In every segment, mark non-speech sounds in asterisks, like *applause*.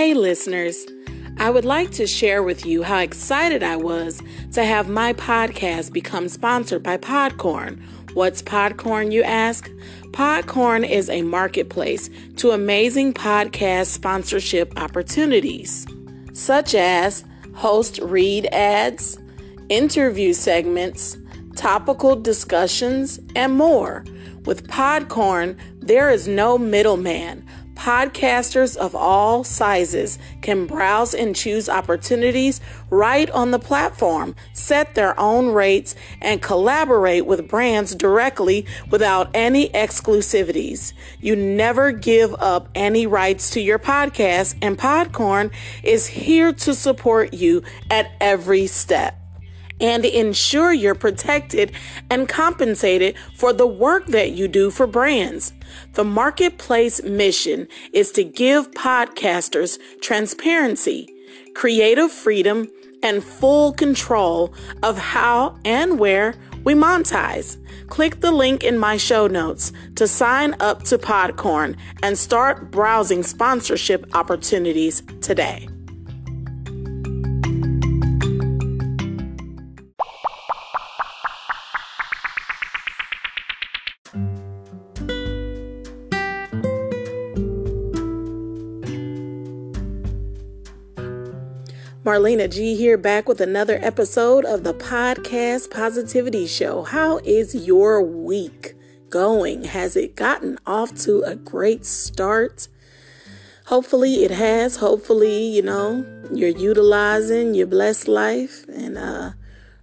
Hey, listeners. I would like to share with you how excited I was to have my podcast become sponsored by Podcorn. What's Podcorn, you ask? Podcorn is a marketplace to amazing podcast sponsorship opportunities, such as host read ads, interview segments, topical discussions, and more. With Podcorn, there is no middleman. Podcasters of all sizes can browse and choose opportunities right on the platform, set their own rates, and collaborate with brands directly without any exclusivities. You never give up any rights to your podcast, and Podcorn is here to support you at every step and ensure you're protected and compensated for the work that you do for brands. The marketplace mission is to give podcasters transparency, creative freedom, and full control of how and where we monetize. Click the link in my show notes to sign up to Podcorn and start browsing sponsorship opportunities today. Marlena G here, back with another episode of the Podcast Positivity Show. How is your week going? Has it gotten off to a great start? Hopefully, it has. Hopefully, you know, you're utilizing your blessed life and uh,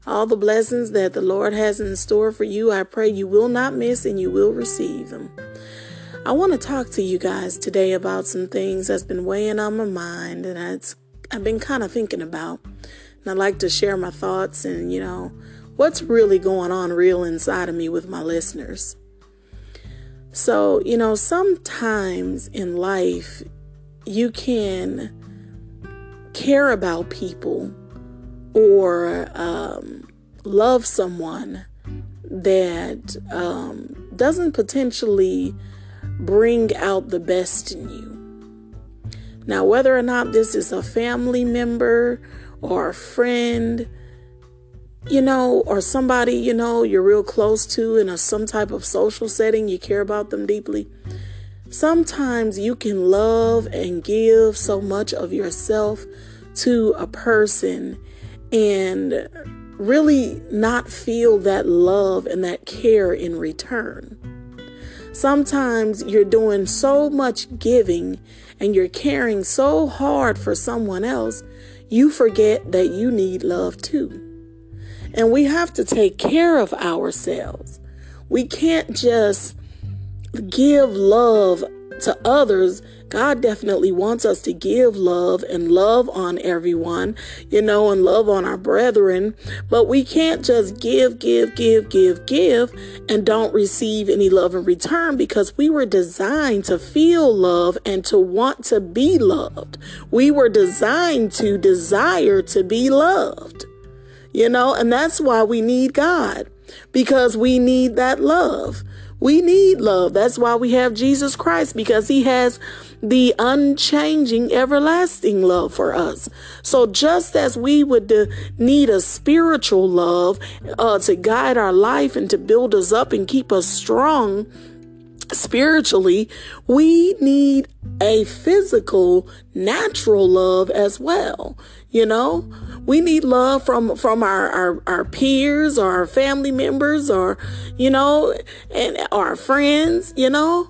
all the blessings that the Lord has in store for you. I pray you will not miss and you will receive them. I want to talk to you guys today about some things that's been weighing on my mind, and it's I've been kind of thinking about. And I like to share my thoughts and, you know, what's really going on real inside of me with my listeners. So, you know, sometimes in life, you can care about people or um, love someone that um, doesn't potentially bring out the best in you. Now, whether or not this is a family member or a friend, you know, or somebody, you know, you're real close to in a some type of social setting, you care about them deeply. Sometimes you can love and give so much of yourself to a person and really not feel that love and that care in return. Sometimes you're doing so much giving and you're caring so hard for someone else, you forget that you need love too. And we have to take care of ourselves. We can't just give love to others, God definitely wants us to give love and love on everyone, you know, and love on our brethren. But we can't just give, give, give, give, give, and don't receive any love in return because we were designed to feel love and to want to be loved. We were designed to desire to be loved, you know, and that's why we need God because we need that love. We need love. That's why we have Jesus Christ because he has the unchanging, everlasting love for us. So just as we would need a spiritual love uh, to guide our life and to build us up and keep us strong, spiritually, we need a physical, natural love as well. You know, we need love from from our, our our peers or our family members or you know and our friends you know?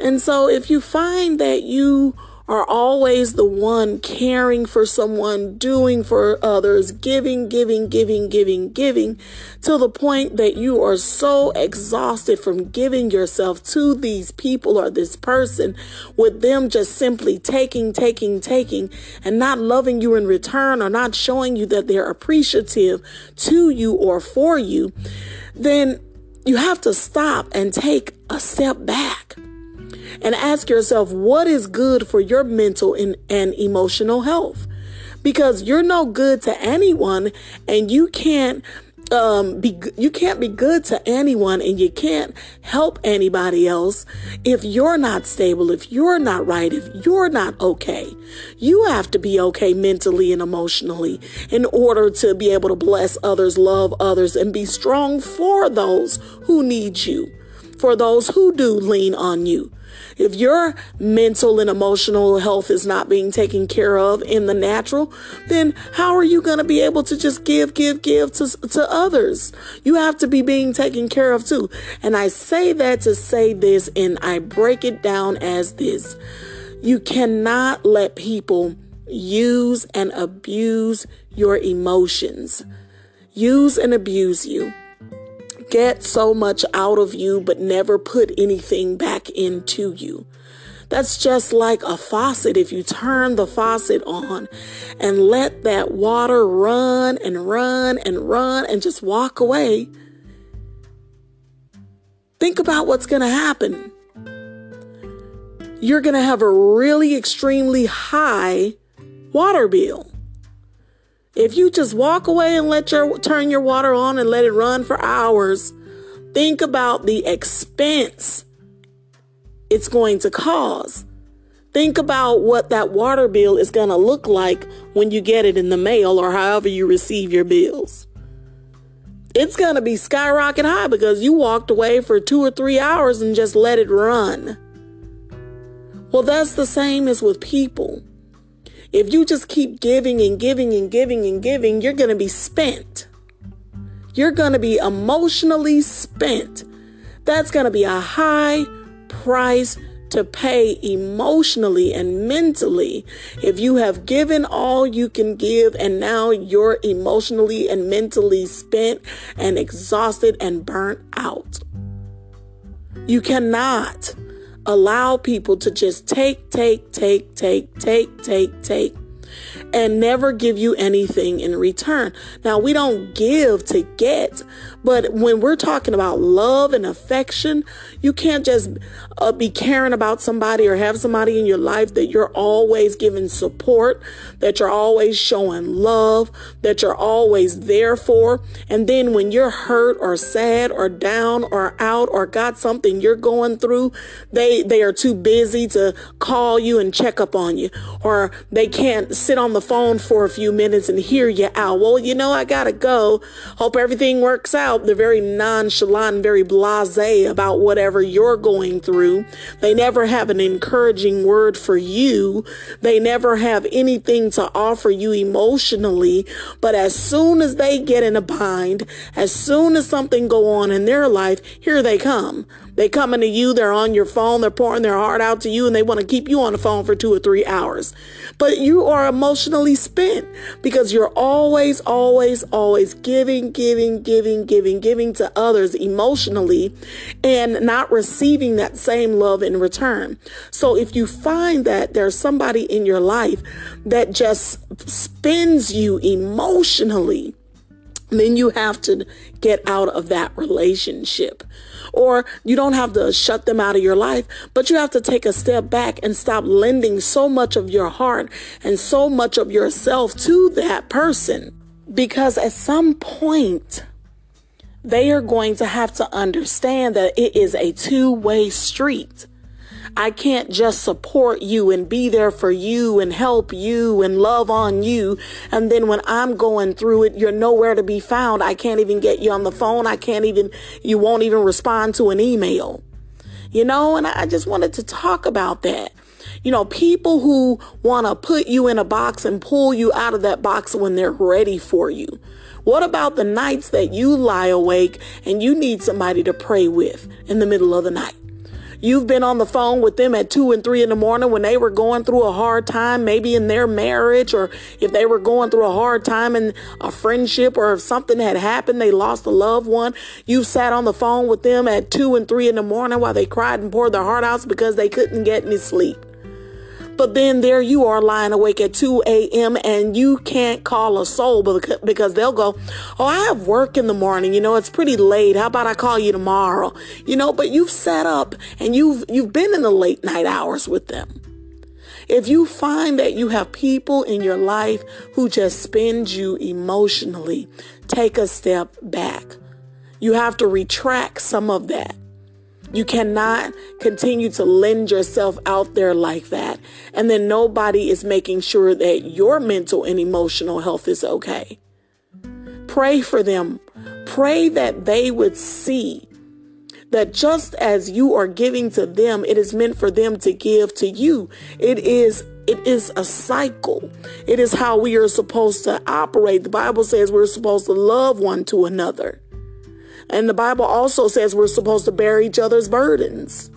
And so if you find that you are always the one caring for someone, doing for others, giving, giving, giving, giving, giving, to the point that you are so exhausted from giving yourself to these people or this person, with them just simply taking, taking, taking, and not loving you in return or not showing you that they're appreciative to you or for you, then you have to stop and take a step back and ask yourself what is good for your mental and, and emotional health. Because you're no good to anyone and you can't um be you can't be good to anyone and you can't help anybody else if you're not stable if you're not right if you're not okay you have to be okay mentally and emotionally in order to be able to bless others love others and be strong for those who need you for those who do lean on you if your mental and emotional health is not being taken care of in the natural, then how are you going to be able to just give, give, give to, to others? You have to be being taken care of too. And I say that to say this and I break it down as this. You cannot let people use and abuse your emotions. Use and abuse you get so much out of you, but never put anything back into you. That's just like a faucet. If you turn the faucet on and let that water run and run and run and just walk away, think about what's going to happen. You're going to have a really extremely high water bill. If you just walk away and let your turn your water on and let it run for hours, think about the expense it's going to cause. Think about what that water bill is going to look like when you get it in the mail or however you receive your bills. It's going to be skyrocket high because you walked away for two or three hours and just let it run. Well, that's the same as with people. If you just keep giving and giving and giving and giving, you're going to be spent. You're going to be emotionally spent. That's going to be a high price to pay emotionally and mentally if you have given all you can give and now you're emotionally and mentally spent and exhausted and burnt out. You cannot allow people to just take, take, take, take, take, take, take, and never give you anything in return. Now, we don't give to get, but when we're talking about love and affection, you can't just uh, be caring about somebody or have somebody in your life that you're always giving support, that you're always showing love, that you're always there for. And then when you're hurt or sad or down or out or got something you're going through, they, they are too busy to call you and check up on you, or they can't sit on the phone for a few minutes and hear you out. Well, you know, I gotta go. Hope everything works out out. They're very nonchalant, very blase about whatever you're going through. They never have an encouraging word for you. They never have anything to offer you emotionally. But as soon as they get in a bind, as soon as something go on in their life, here they come. They coming to you, they're on your phone, they're pouring their heart out to you, and they want to keep you on the phone for two or three hours. But you are emotionally spent because you're always, always, always giving, giving, giving, giving, giving to others emotionally and not receiving that same love in return. So if you find that there's somebody in your life that just spins you emotionally, then you have to get out of that relationship. Or you don't have to shut them out of your life, but you have to take a step back and stop lending so much of your heart and so much of yourself to that person. Because at some point, they are going to have to understand that it is a two way street. I can't just support you and be there for you and help you and love on you. And then when I'm going through it, you're nowhere to be found. I can't even get you on the phone. I can't even, you won't even respond to an email. You know, and I just wanted to talk about that. You know, people who want to put you in a box and pull you out of that box when they're ready for you. What about the nights that you lie awake and you need somebody to pray with in the middle of the night? You've been on the phone with them at two and three in the morning when they were going through a hard time, maybe in their marriage, or if they were going through a hard time in a friendship, or if something had happened, they lost a loved one. You sat on the phone with them at two and three in the morning while they cried and poured their heart out because they couldn't get any sleep. But then there you are lying awake at 2 a.m. and you can't call a soul because they'll go, Oh, I have work in the morning. You know, it's pretty late. How about I call you tomorrow? You know, but you've set up and you've, you've been in the late night hours with them. If you find that you have people in your life who just spend you emotionally, take a step back. You have to retract some of that. You cannot continue to lend yourself out there like that. And then nobody is making sure that your mental and emotional health is okay. Pray for them. Pray that they would see that just as you are giving to them, it is meant for them to give to you. It is it is a cycle. It is how we are supposed to operate. The Bible says we're supposed to love one to another. And the Bible also says we're supposed to bear each other's burdens.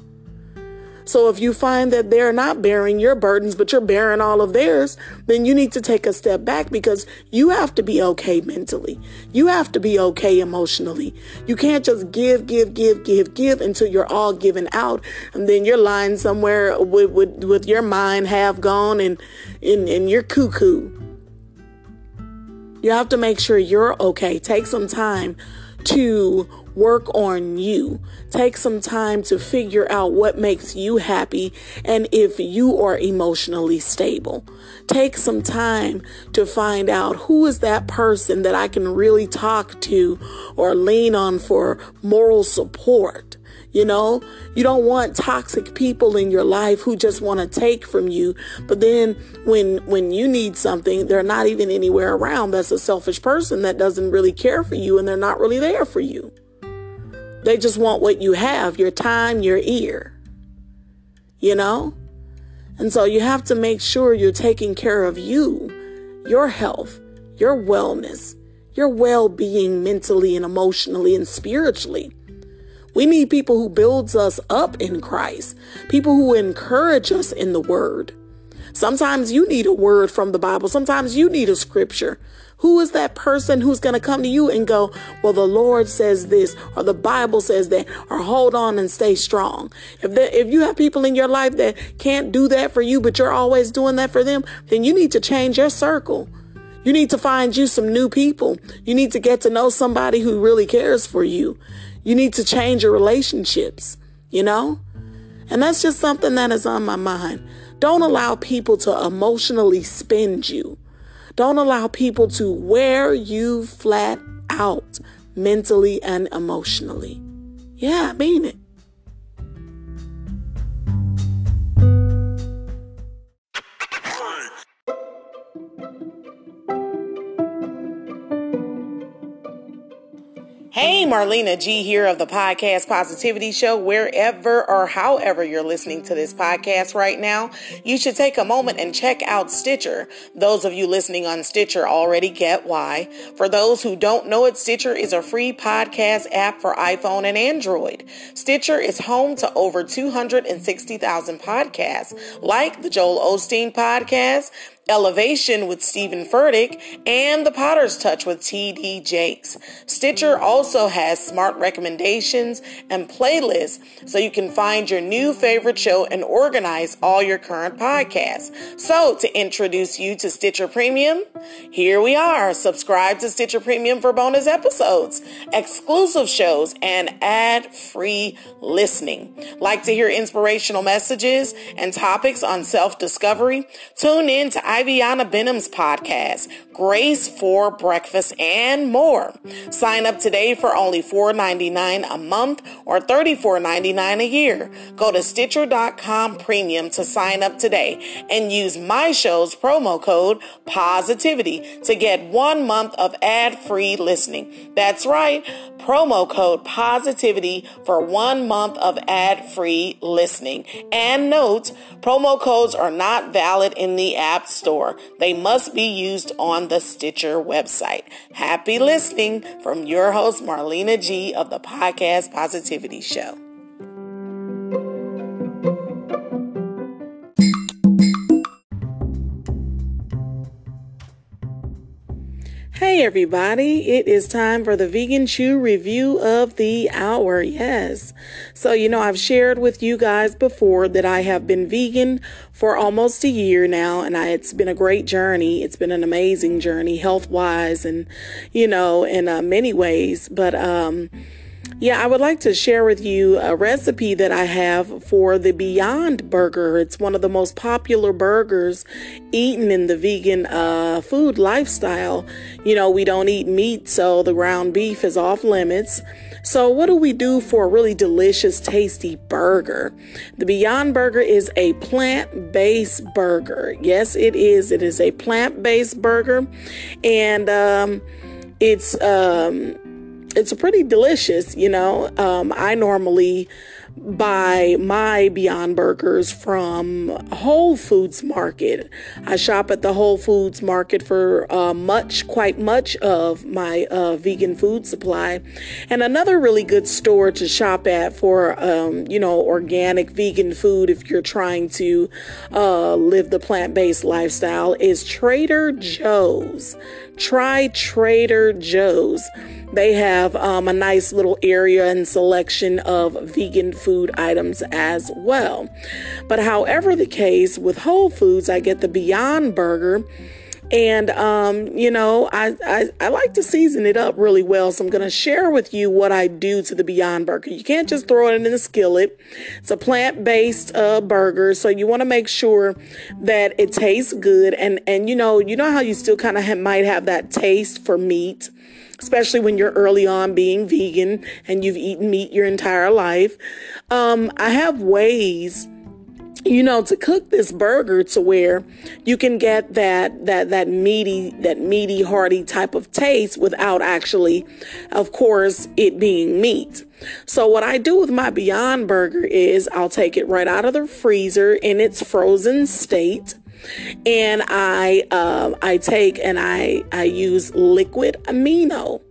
So if you find that they're not bearing your burdens, but you're bearing all of theirs, then you need to take a step back because you have to be okay mentally. You have to be okay emotionally. You can't just give, give, give, give, give until you're all given out. And then you're lying somewhere with, with, with your mind half gone and, and, and you're cuckoo. You have to make sure you're okay. Take some time to work on you. Take some time to figure out what makes you happy and if you are emotionally stable. Take some time to find out who is that person that I can really talk to or lean on for moral support. You know, you don't want toxic people in your life who just want to take from you. But then when when you need something, they're not even anywhere around. That's a selfish person that doesn't really care for you and they're not really there for you. They just want what you have, your time, your ear. You know? And so you have to make sure you're taking care of you, your health, your wellness, your well-being mentally and emotionally and spiritually. We need people who builds us up in Christ, people who encourage us in the word. Sometimes you need a word from the Bible. Sometimes you need a scripture. Who is that person who's going to come to you and go, well, the Lord says this, or the Bible says that, or hold on and stay strong. If that, if you have people in your life that can't do that for you, but you're always doing that for them, then you need to change your circle. You need to find you some new people. You need to get to know somebody who really cares for you. You need to change your relationships, you know? And that's just something that is on my mind. Don't allow people to emotionally spend you. Don't allow people to wear you flat out mentally and emotionally. Yeah, I mean it. Hey, Marlena G here of the Podcast Positivity Show. Wherever or however you're listening to this podcast right now, you should take a moment and check out Stitcher. Those of you listening on Stitcher already get why. For those who don't know it, Stitcher is a free podcast app for iPhone and Android. Stitcher is home to over 260,000 podcasts, like the Joel Osteen podcast, Elevation with Stephen Furtick, and The Potter's Touch with TD Jakes. Stitcher also has smart recommendations and playlists so you can find your new favorite show and organize all your current podcasts. So, to introduce you to Stitcher Premium, here we are. Subscribe to Stitcher Premium for bonus episodes, exclusive shows, and ad free listening. Like to hear inspirational messages and topics on self discovery? Tune in to Iviana Benham's podcast, Grace for Breakfast, and more. Sign up today for only $4.99 a month or $34.99 a year. Go to Stitcher.com Premium to sign up today and use my show's promo code POSITIVITY to get one month of ad free listening. That's right, promo code POSITIVITY for one month of ad free listening. And note, promo codes are not valid in the App Store, they must be used on the Stitcher website. Happy listening from your host, Marlena G of the Podcast Positivity Show. Everybody, it is time for the Vegan Chew review of the hour. Yes. So, you know, I've shared with you guys before that I have been vegan for almost a year now and I, it's been a great journey. It's been an amazing journey health wise and, you know, in uh, many ways. But, um, Yeah, I would like to share with you a recipe that I have for the Beyond Burger. It's one of the most popular burgers eaten in the vegan uh, food lifestyle. You know, we don't eat meat, so the ground beef is off limits. So, what do we do for a really delicious, tasty burger? The Beyond Burger is a plant based burger. Yes, it is. It is a plant based burger. And um, it's. Um, it's pretty delicious, you know. Um, I normally buy my Beyond Burgers from Whole Foods Market. I shop at the Whole Foods Market for uh, much, quite much of my uh, vegan food supply. And another really good store to shop at for, um, you know, organic vegan food if you're trying to uh, live the plant based lifestyle is Trader Joe's. Try Trader Joe's. They have um, a nice little area and selection of vegan food items as well. But however the case with Whole Foods, I get the Beyond Burger. And, um, you know, I, I, I, like to season it up really well. So I'm going to share with you what I do to the Beyond Burger. You can't just throw it in the skillet. It's a plant based uh, burger. So you want to make sure that it tastes good. And, and, you know, you know how you still kind of ha- might have that taste for meat especially when you're early on being vegan and you've eaten meat your entire life. Um, I have ways you know to cook this burger to where you can get that that that meaty that meaty hearty type of taste without actually of course it being meat so what i do with my beyond burger is i'll take it right out of the freezer in its frozen state and I um, I take and I I use liquid amino.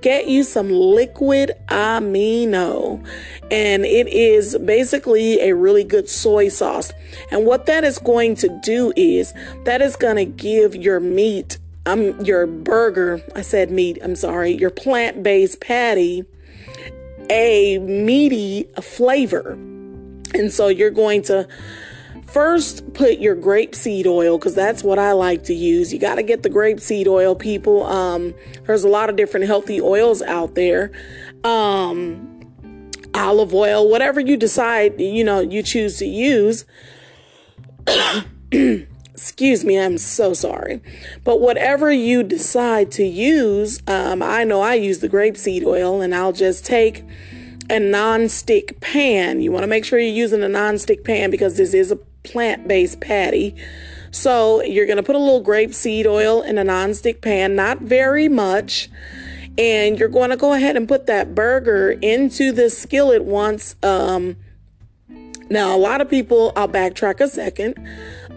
Get you some liquid amino, and it is basically a really good soy sauce. And what that is going to do is that is going to give your meat, um, your burger. I said meat. I'm sorry, your plant-based patty a meaty flavor. And so you're going to First, put your grapeseed oil because that's what I like to use. You got to get the grapeseed oil, people. Um, there's a lot of different healthy oils out there. Um, olive oil, whatever you decide, you know, you choose to use. *coughs* Excuse me, I'm so sorry. But whatever you decide to use, um, I know I use the grapeseed oil, and I'll just take a non-stick pan. You want to make sure you're using a non-stick pan because this is a plant based patty. So you're going to put a little grapeseed oil in a nonstick pan, not very much. And you're going to go ahead and put that burger into the skillet once. Um, now, a lot of people, I'll backtrack a second.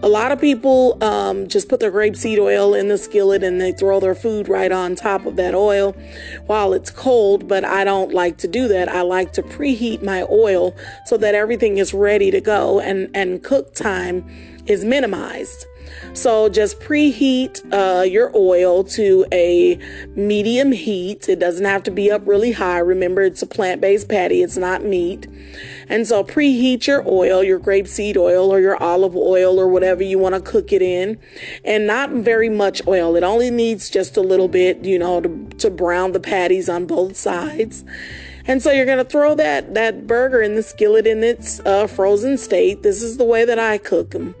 A lot of people um, just put their grapeseed oil in the skillet and they throw their food right on top of that oil while it's cold, but I don't like to do that. I like to preheat my oil so that everything is ready to go and, and cook time is minimized. So just preheat uh, your oil to a medium heat. It doesn't have to be up really high. Remember, it's a plant based patty, it's not meat. And so preheat your oil, your grapeseed oil or your olive oil or whatever you want to cook it in. And not very much oil. It only needs just a little bit, you know, to, to brown the patties on both sides. And so you're going to throw that, that burger in the skillet in its uh, frozen state. This is the way that I cook them.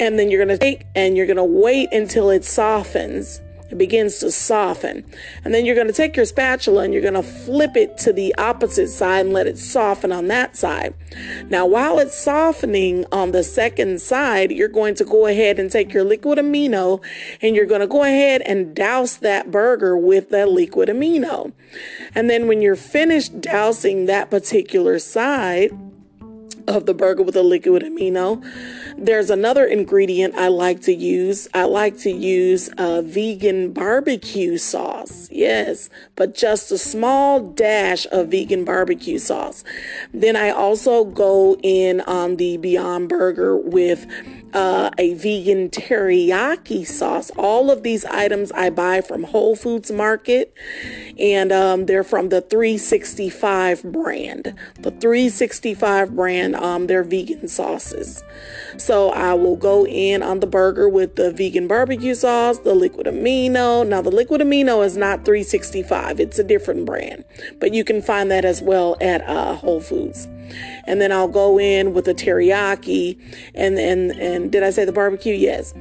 And then you're going to take and you're going to wait until it softens. It begins to soften. And then you're going to take your spatula and you're going to flip it to the opposite side and let it soften on that side. Now, while it's softening on the second side, you're going to go ahead and take your liquid amino and you're going to go ahead and douse that burger with that liquid amino. And then when you're finished dousing that particular side, of the burger with a liquid amino. There's another ingredient I like to use. I like to use a vegan barbecue sauce. Yes, but just a small dash of vegan barbecue sauce. Then I also go in on the Beyond Burger with uh, a vegan teriyaki sauce. All of these items I buy from Whole Foods Market, and um, they're from the 365 brand. The 365 brand um, their vegan sauces. So I will go in on the burger with the vegan barbecue sauce, the liquid amino. Now, the liquid amino is not 365, it's a different brand, but you can find that as well at uh, Whole Foods. And then I'll go in with the teriyaki and and and did I say the barbecue? Yes.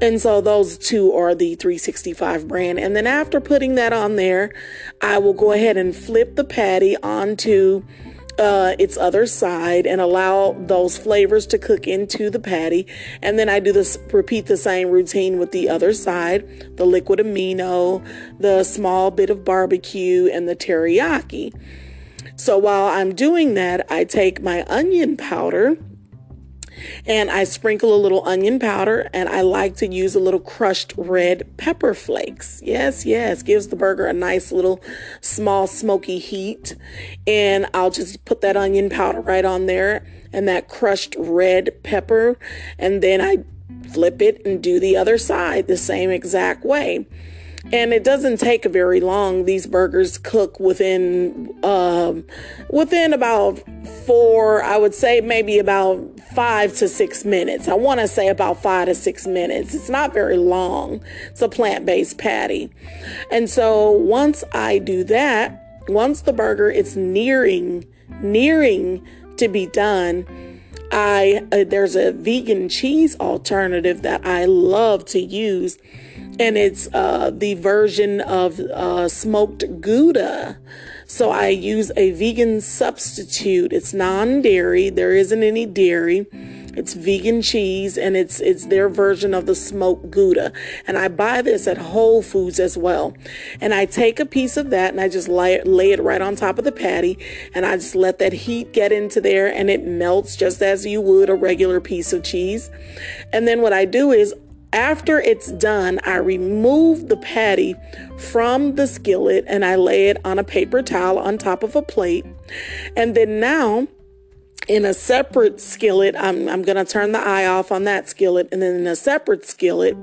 And so those two are the 365 brand. And then after putting that on there, I will go ahead and flip the patty onto uh, its other side and allow those flavors to cook into the patty. And then I do this, repeat the same routine with the other side the liquid amino, the small bit of barbecue, and the teriyaki. So while I'm doing that, I take my onion powder and I sprinkle a little onion powder and I like to use a little crushed red pepper flakes. Yes, yes, gives the burger a nice little small smoky heat. And I'll just put that onion powder right on there and that crushed red pepper. And then I flip it and do the other side the same exact way and it doesn't take very long. These burgers cook within um, within about four, I would say maybe about five to six minutes. I want to say about five to six minutes. It's not very long. It's a plant based patty, and so once I do that, once the burger is nearing nearing to be done. I uh, there's a vegan cheese alternative that I love to use and it's uh, the version of uh, smoked Gouda. So I use a vegan substitute. It's non-dairy. There isn't any dairy. It's vegan cheese and it's it's their version of the smoked Gouda. And I buy this at Whole Foods as well. And I take a piece of that and I just lay it, lay it right on top of the patty and I just let that heat get into there and it melts just as you would a regular piece of cheese. And then what I do is after it's done, I remove the patty from the skillet and I lay it on a paper towel on top of a plate. And then now, in a separate skillet, I'm, I'm going to turn the eye off on that skillet. And then in a separate skillet,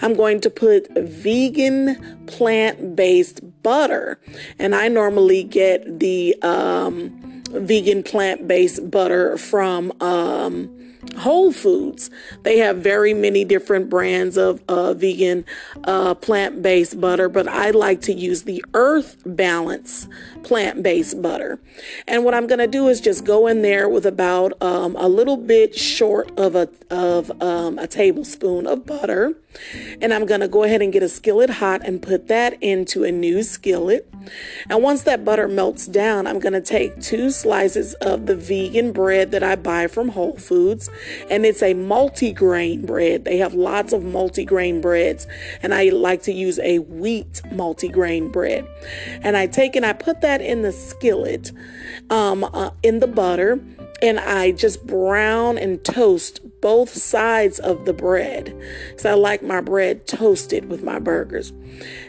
I'm going to put vegan plant based butter. And I normally get the um, vegan plant based butter from. Um, Whole Foods. They have very many different brands of uh, vegan, uh, plant based butter, but I like to use the Earth Balance plant based butter. And what I'm going to do is just go in there with about um, a little bit short of a, of um, a tablespoon of butter. And I'm going to go ahead and get a skillet hot and put that into a new skillet. And once that butter melts down, I'm going to take two slices of the vegan bread that I buy from Whole Foods. And it's a multi-grain bread. They have lots of multi-grain breads. And I like to use a wheat multi-grain bread. And I take and I put that in the skillet um, uh, in the butter and I just brown and toast both sides of the bread because I like my bread toasted with my burgers.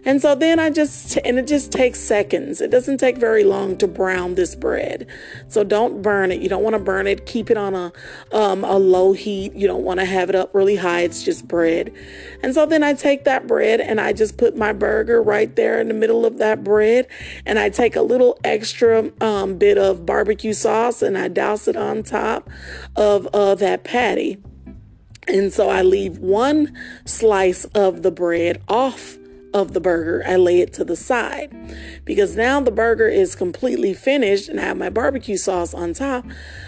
And so then I just, and it just takes seconds. It doesn't take very long to brown this bread. So don't burn it. You don't want to burn it. Keep it on a, um, a low heat. You don't want to have it up really high. It's just bread. And so then I take that bread and I just put my burger right there in the middle of that bread. And I take a little extra um, bit of barbecue sauce and I douse it on top of uh, that patty. And so I leave one slice of the bread off of the burger. I lay it to the side because now the burger is completely finished and I have my barbecue sauce on top.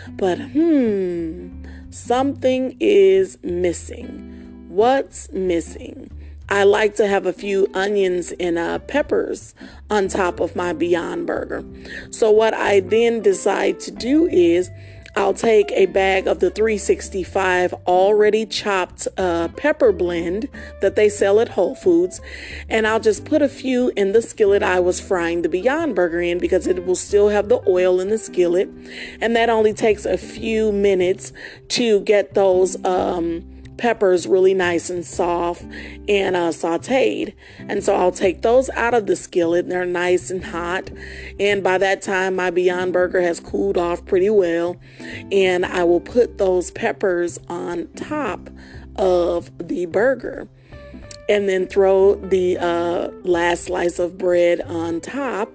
But hmm, something is missing. What's missing? I like to have a few onions and uh, peppers on top of my Beyond Burger. So, what I then decide to do is I'll take a bag of the 365 already chopped uh, pepper blend that they sell at Whole Foods, and I'll just put a few in the skillet I was frying the Beyond Burger in because it will still have the oil in the skillet, and that only takes a few minutes to get those. Um, peppers really nice and soft and uh, sauteed. And so I'll take those out of the skillet. They're nice and hot. And by that time, my Beyond Burger has cooled off pretty well. And I will put those peppers on top of the burger and then throw the uh, last slice of bread on top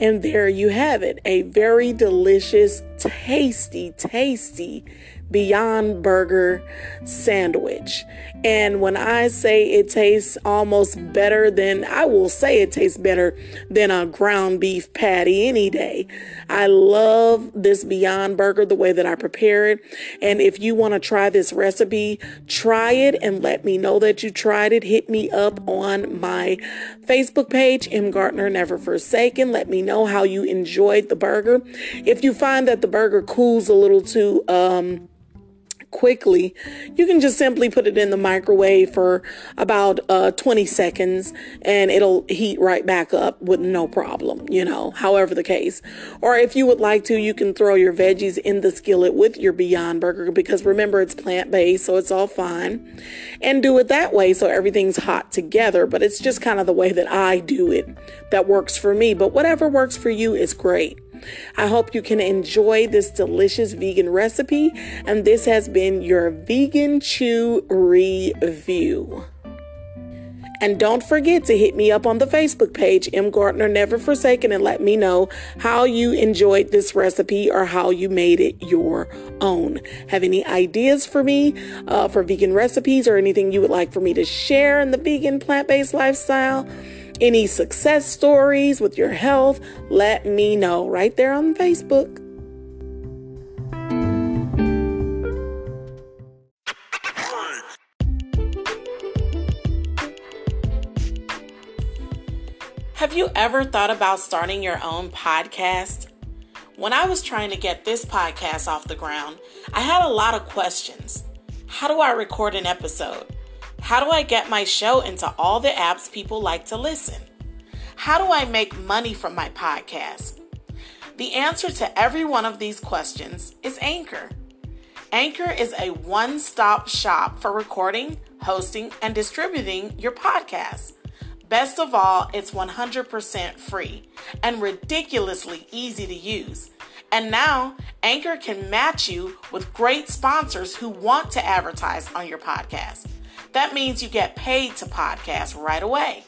And there you have it a very delicious, tasty, tasty Beyond Burger sandwich. And when I say it tastes almost better than, I will say it tastes better than a ground beef patty any day. I love this Beyond Burger the way that I prepare it. And if you want to try this recipe, try it and let me know that you tried it. Hit me up on my Facebook page, M. Gardner Never Forsaken. Let me know how you enjoyed the burger. If you find that the burger cools a little too, um, quickly, you can just simply put it in the microwave for about uh, 20 seconds and it'll heat right back up with no problem, you know, however the case. Or if you would like to, you can throw your veggies in the skillet with your Beyond Burger because remember it's plant based, so it's all fine. And do it that way so everything's hot together, but it's just kind of the way that I do it that works for me. But whatever works for you is great. I hope you can enjoy this delicious vegan recipe. And this has been your Vegan Chew review. And don't forget to hit me up on the Facebook page, M. Gardner Never Forsaken, and let me know how you enjoyed this recipe or how you made it your own. Have any ideas for me uh, for vegan recipes or anything you would like for me to share in the vegan plant based lifestyle? Any success stories with your health, let me know right there on Facebook. Have you ever thought about starting your own podcast? When I was trying to get this podcast off the ground, I had a lot of questions. How do I record an episode? How do I get my show into all the apps people like to listen? How do I make money from my podcast? The answer to every one of these questions is Anchor. Anchor is a one stop shop for recording, hosting, and distributing your podcast. Best of all, it's 100% free and ridiculously easy to use. And now, Anchor can match you with great sponsors who want to advertise on your podcast. That means you get paid to podcast right away.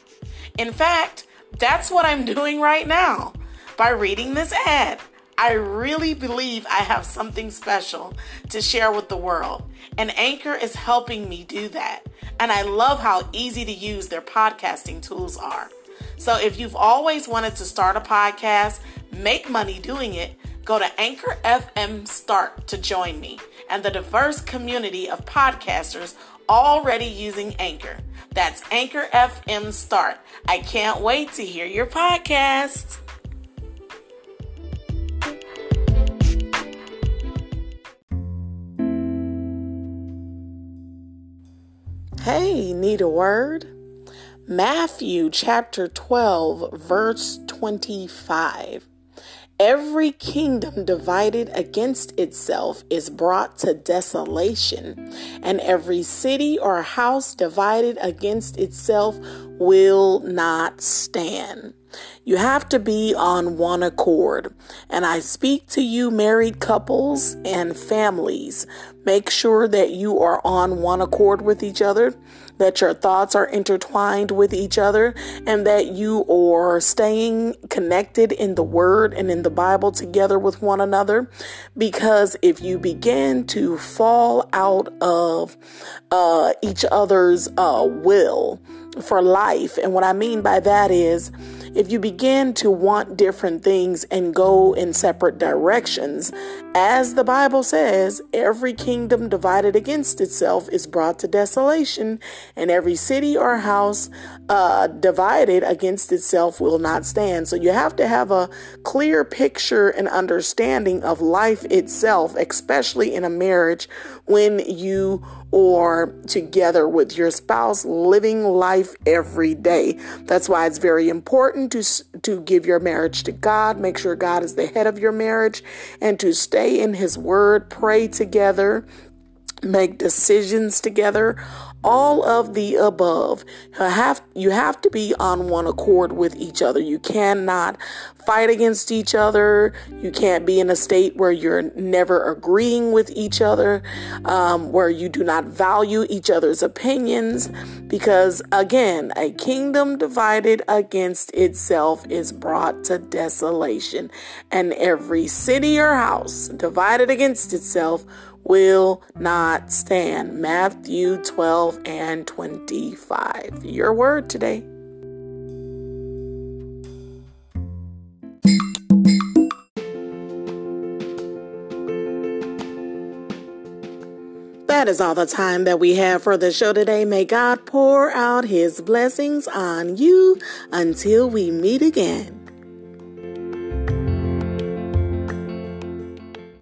In fact, that's what I'm *laughs* doing right now by reading this ad. I really believe I have something special to share with the world, and Anchor is helping me do that. And I love how easy to use their podcasting tools are. So if you've always wanted to start a podcast, make money doing it, go to Anchor FM Start to join me and the diverse community of podcasters already using Anchor. That's Anchor FM Start. I can't wait to hear your podcast. Hey, need a word? Matthew chapter 12, verse 25. Every kingdom divided against itself is brought to desolation, and every city or house divided against itself will not stand. You have to be on one accord. And I speak to you, married couples and families. Make sure that you are on one accord with each other that your thoughts are intertwined with each other, and that you are staying connected in the Word and in the Bible together with one another. Because if you begin to fall out of uh, each other's uh, will for life, and what I mean by that is, if you begin to want different things and go in separate directions, as the Bible says, every kingdom divided against itself is brought to desolation, and every city or house uh, divided against itself will not stand. So you have to have a clear picture and understanding of life itself, especially in a marriage when you or together with your spouse living life every day. That's why it's very important to to give your marriage to God, make sure God is the head of your marriage and to stay in his word, pray together, make decisions together. All of the above. You have, you have to be on one accord with each other. You cannot fight against each other. You can't be in a state where you're never agreeing with each other, um, where you do not value each other's opinions. Because again, a kingdom divided against itself is brought to desolation, and every city or house divided against itself will not stand. Matthew 12 and 25. Your word today. That is all the time that we have for the show today. May God pour out his blessings on you until we meet again.